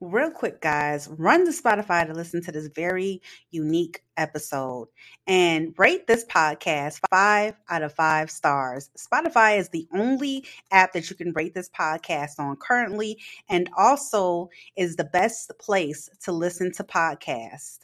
real quick, guys, run to Spotify to listen to this very unique episode and rate this podcast five out of five stars. Spotify is the only app that you can rate this podcast on currently, and also is the best place to listen to podcasts.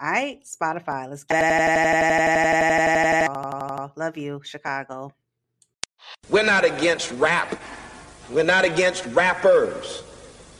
All right, Spotify, let's go. Love you, Chicago. We're not against rap. We're not against rappers.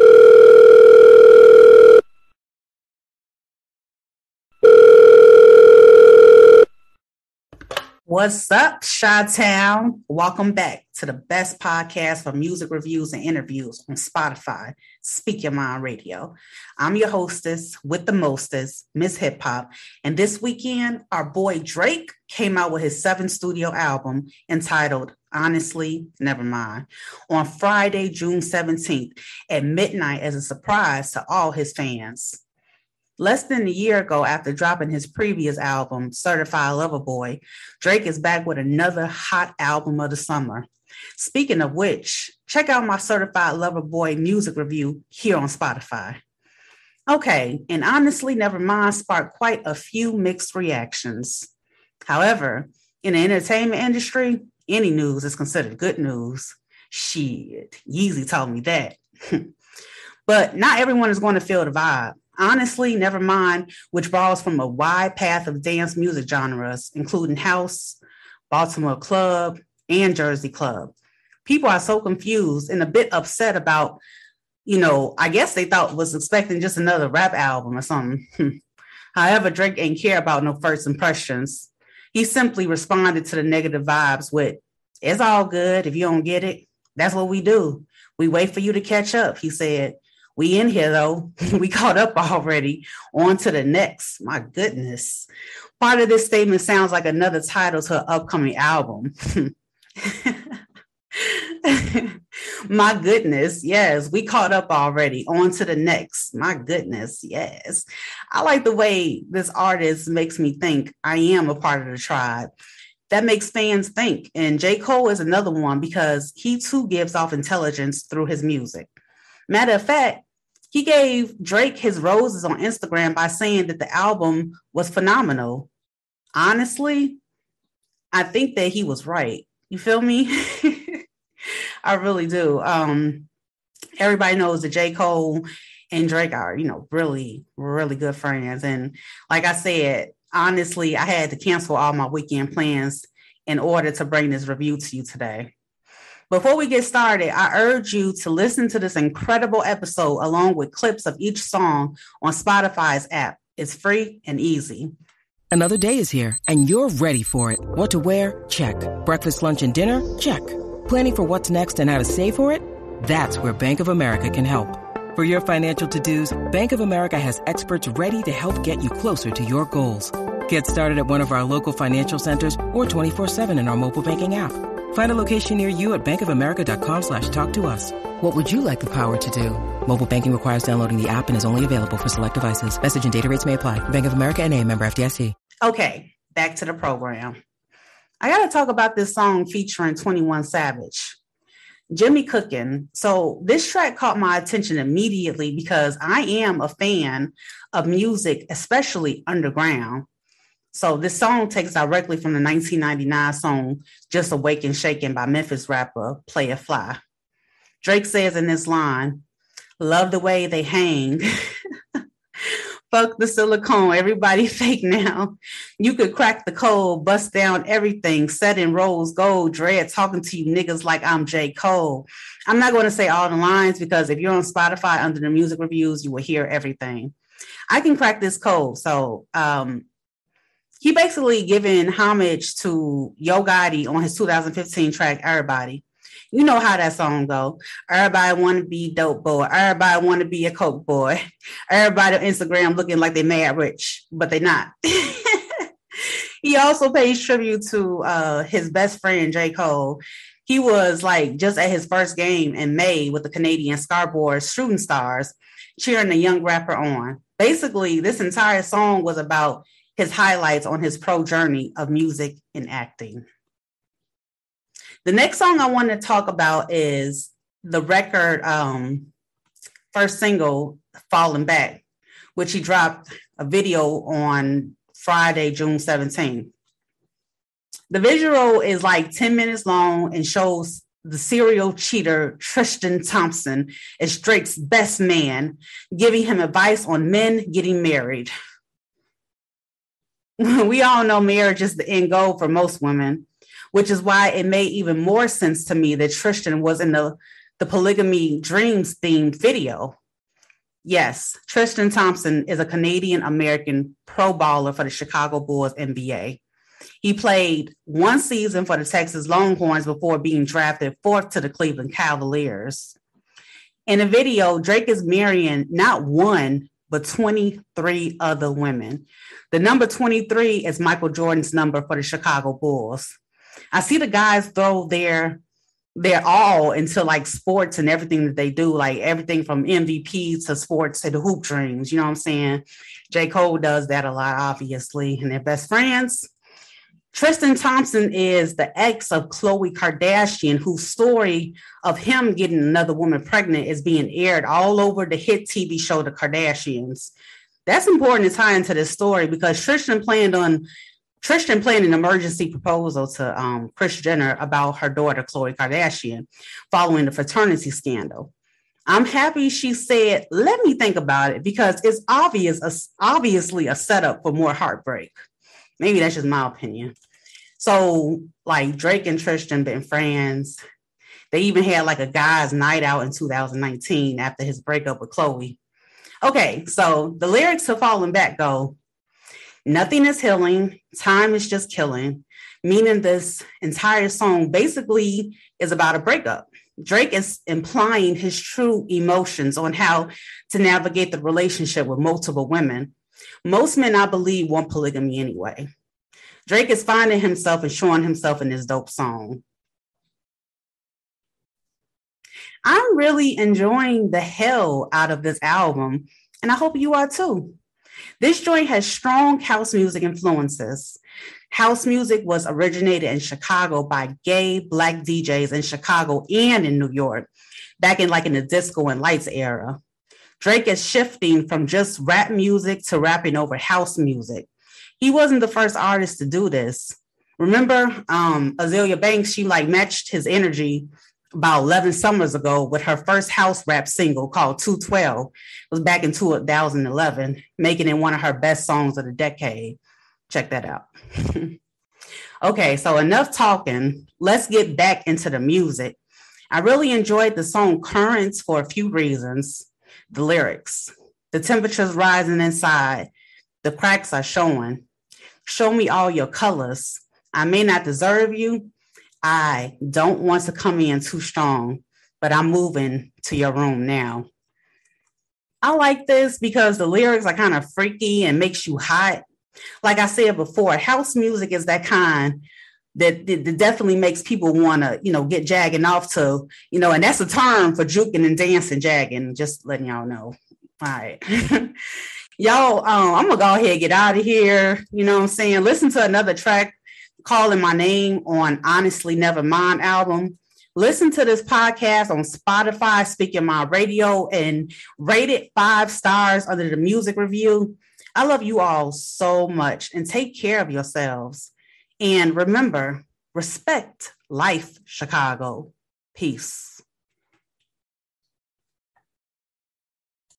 you What's up, Chi Town? Welcome back to the best podcast for music reviews and interviews on Spotify, Speak Your Mind Radio. I'm your hostess with the mostest, Miss Hip Hop. And this weekend, our boy Drake came out with his seventh studio album entitled Honestly, Never Mind on Friday, June 17th at midnight as a surprise to all his fans. Less than a year ago, after dropping his previous album, Certified Lover Boy, Drake is back with another hot album of the summer. Speaking of which, check out my Certified Lover Boy music review here on Spotify. Okay, and honestly, Nevermind sparked quite a few mixed reactions. However, in the entertainment industry, any news is considered good news. Shit, Yeezy told me that. but not everyone is going to feel the vibe. Honestly, Never Mind, which borrows from a wide path of dance music genres, including house, Baltimore club, and Jersey club. People are so confused and a bit upset about, you know, I guess they thought was expecting just another rap album or something. Hmm. However, Drake ain't care about no first impressions. He simply responded to the negative vibes with, it's all good. If you don't get it, that's what we do. We wait for you to catch up, he said. We in here though. we caught up already. On to the next. My goodness. Part of this statement sounds like another title to an upcoming album. My goodness, yes, we caught up already. On to the next. My goodness, yes. I like the way this artist makes me think I am a part of the tribe. That makes fans think. And J. Cole is another one because he too gives off intelligence through his music. Matter of fact, he gave Drake his roses on Instagram by saying that the album was phenomenal. Honestly, I think that he was right. You feel me? I really do. Um, everybody knows that J. Cole and Drake are, you know, really, really good friends. And like I said, honestly, I had to cancel all my weekend plans in order to bring this review to you today. Before we get started, I urge you to listen to this incredible episode along with clips of each song on Spotify's app. It's free and easy. Another day is here and you're ready for it. What to wear? Check. Breakfast, lunch, and dinner? Check. Planning for what's next and how to save for it? That's where Bank of America can help. For your financial to-dos, Bank of America has experts ready to help get you closer to your goals. Get started at one of our local financial centers or 24-7 in our mobile banking app. Find a location near you at bankofamerica.com slash talk to us. What would you like the power to do? Mobile banking requires downloading the app and is only available for select devices. Message and data rates may apply. Bank of America and a member FDIC. Okay, back to the program. I got to talk about this song featuring 21 Savage. Jimmy Cookin. So this track caught my attention immediately because I am a fan of music, especially underground. So this song takes directly from the 1999 song Just Awaken and Shaken by Memphis rapper Playa Fly. Drake says in this line, love the way they hang. Fuck the silicone. Everybody fake now. You could crack the code, bust down everything, set in rose gold, dread talking to you niggas like I'm J. Cole. I'm not going to say all the lines because if you're on Spotify under the music reviews, you will hear everything. I can crack this code. So um he basically given homage to Yo Gotti on his 2015 track Everybody. You know how that song go. Everybody want to be dope boy. Everybody want to be a coke boy. Everybody on Instagram looking like they mad rich, but they not. he also pays tribute to uh, his best friend J. Cole. He was like just at his first game in May with the Canadian Scarborough Shooting Stars, cheering the young rapper on. Basically, this entire song was about his highlights on his pro journey of music and acting. The next song I want to talk about is the record um, first single, Falling Back, which he dropped a video on Friday, June 17th. The visual is like 10 minutes long and shows the serial cheater Tristan Thompson as Drake's best man, giving him advice on men getting married. we all know marriage is the end goal for most women which is why it made even more sense to me that Tristan was in the, the polygamy dreams themed video. Yes, Tristan Thompson is a Canadian American pro baller for the Chicago Bulls NBA. He played one season for the Texas Longhorns before being drafted fourth to the Cleveland Cavaliers. In the video, Drake is marrying not one, but 23 other women. The number 23 is Michael Jordan's number for the Chicago Bulls. I see the guys throw their their all into like sports and everything that they do, like everything from MVP to sports to the hoop dreams. You know what I'm saying? J. Cole does that a lot, obviously, and they're best friends. Tristan Thompson is the ex of Khloe Kardashian, whose story of him getting another woman pregnant is being aired all over the hit TV show The Kardashians. That's important to tie into this story because Tristan planned on Tristan planned an emergency proposal to um, Jenner about her daughter, Khloe Kardashian, following the fraternity scandal. I'm happy she said, let me think about it because it's obvious, obviously a setup for more heartbreak. Maybe that's just my opinion. So, like Drake and Tristan been friends. They even had like a guy's night out in 2019 after his breakup with Khloe. Okay, so the lyrics to Falling Back go, Nothing is healing, time is just killing, meaning this entire song basically is about a breakup. Drake is implying his true emotions on how to navigate the relationship with multiple women. Most men, I believe, want polygamy anyway. Drake is finding himself and showing himself in this dope song. I'm really enjoying the hell out of this album, and I hope you are too. This joint has strong house music influences. House music was originated in Chicago by gay black DJs in Chicago and in New York, back in like in the disco and lights era. Drake is shifting from just rap music to rapping over house music. He wasn't the first artist to do this. Remember, um, Azealia Banks, she like matched his energy about 11 summers ago with her first house rap single called 212. It was back in 2011, making it one of her best songs of the decade. Check that out. okay, so enough talking. Let's get back into the music. I really enjoyed the song Currents for a few reasons. The lyrics, the temperature's rising inside, the cracks are showing. Show me all your colors. I may not deserve you, I don't want to come in too strong, but I'm moving to your room now. I like this because the lyrics are kind of freaky and makes you hot. Like I said before, house music is that kind that, that definitely makes people want to, you know, get jagging off to, you know, and that's a term for juking and dancing, jagging, just letting y'all know. All right. y'all, um, I'm gonna go ahead and get out of here. You know what I'm saying? Listen to another track calling my name on Honestly Never Mind album. Listen to this podcast on Spotify, Speaking My Radio, and rate it five stars under the music review. I love you all so much and take care of yourselves. And remember, respect life, Chicago. Peace.